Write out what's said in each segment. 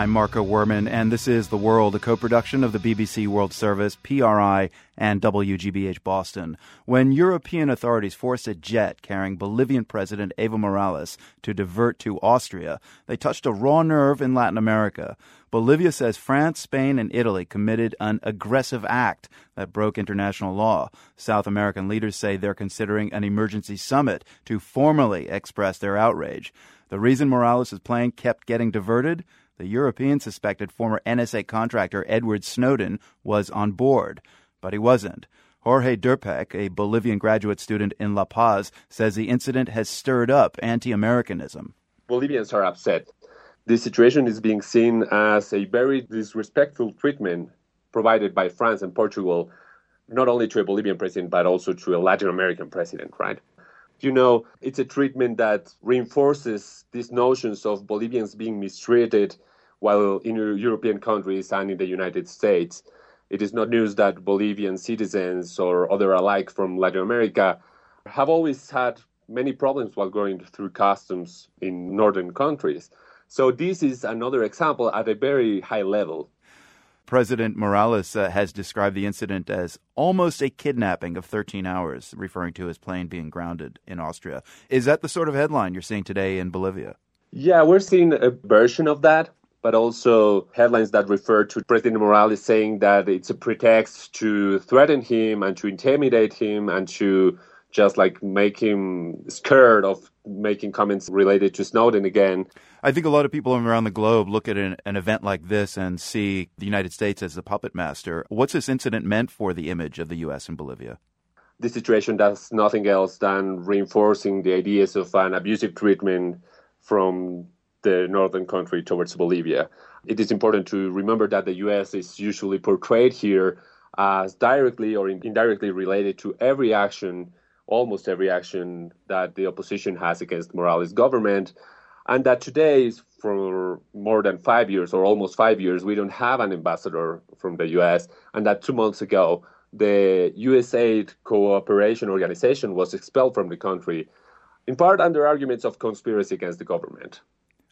I'm Marco Werman, and this is The World, a co production of the BBC World Service, PRI, and WGBH Boston. When European authorities forced a jet carrying Bolivian President Evo Morales to divert to Austria, they touched a raw nerve in Latin America. Bolivia says France, Spain, and Italy committed an aggressive act that broke international law. South American leaders say they're considering an emergency summit to formally express their outrage. The reason Morales' plane kept getting diverted? The European suspected former NSA contractor Edward Snowden was on board, but he wasn't. Jorge Derpic, a Bolivian graduate student in La Paz, says the incident has stirred up anti Americanism. Bolivians are upset. This situation is being seen as a very disrespectful treatment provided by France and Portugal, not only to a Bolivian president, but also to a Latin American president, right? You know, it's a treatment that reinforces these notions of Bolivians being mistreated while in European countries and in the United States, it is not news that Bolivian citizens or other alike from Latin America have always had many problems while going through customs in northern countries. So this is another example at a very high level. President Morales uh, has described the incident as almost a kidnapping of 13 hours, referring to his plane being grounded in Austria. Is that the sort of headline you're seeing today in Bolivia? Yeah, we're seeing a version of that but also headlines that refer to President Morales saying that it's a pretext to threaten him and to intimidate him and to just like make him scared of making comments related to Snowden again. I think a lot of people around the globe look at an, an, event like this and see the United States as the puppet master. What's this incident meant for the image of the U.S. in Bolivia? This situation does nothing else than reinforcing the ideas of an abusive treatment from the northern country towards Bolivia. It is important to remember that the U.S. is usually portrayed here as directly or indirectly related to every action, almost every action that the opposition has against Morales' government, and that today, for more than five years or almost five years, we don't have an ambassador from the U.S., and that two months ago, the USAID cooperation organization was expelled from the country, in part under arguments of conspiracy against the government.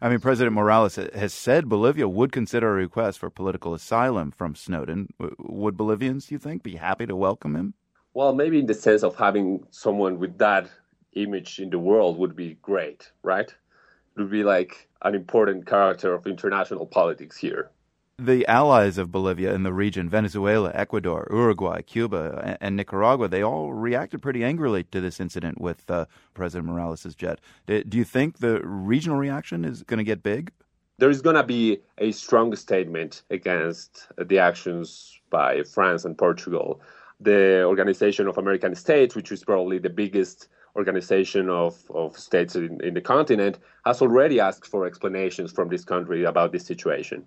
I mean, President Morales has said Bolivia would consider a request for political asylum from Snowden. Would Bolivians, you think, be happy to welcome him? Well, maybe in the sense of having someone with that image in the world would be great, right? It would be like an important character of international politics here the allies of Bolivia in the region, Venezuela, Ecuador, Uruguay, Cuba, and, Nicaragua, they all reacted pretty angrily to this incident with uh, President Morales' jet. Do you think the regional reaction is going to get big? There is going to be a strong statement against the actions by France and Portugal. The Organization of American States, which is probably the biggest organization of, of states in, in the continent, has already asked for explanations from this country about this situation.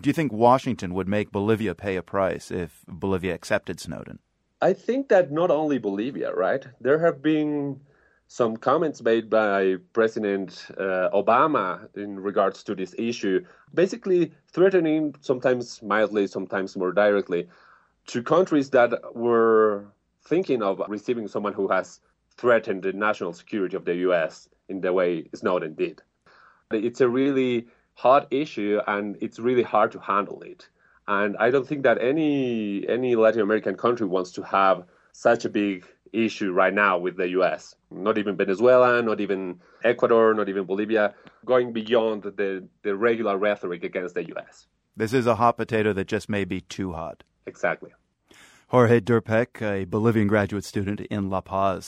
Do you think Washington would make Bolivia pay a price if Bolivia accepted Snowden? I think that not only Bolivia, right? There have been some comments made by President uh, Obama in regards to this issue, basically threatening, sometimes mildly, sometimes more directly, to countries that were thinking of receiving someone who has threatened the national security of the US in the way Snowden did. It's a really hot issue and it's really hard to handle it. And I don't think that any any Latin American country wants to have such a big issue right now with the US. Not even Venezuela, not even Ecuador, not even Bolivia, going beyond the, the regular rhetoric against the US. This is a hot potato that just may be too hot. Exactly. Jorge Derpic, a Bolivian graduate student in La Paz.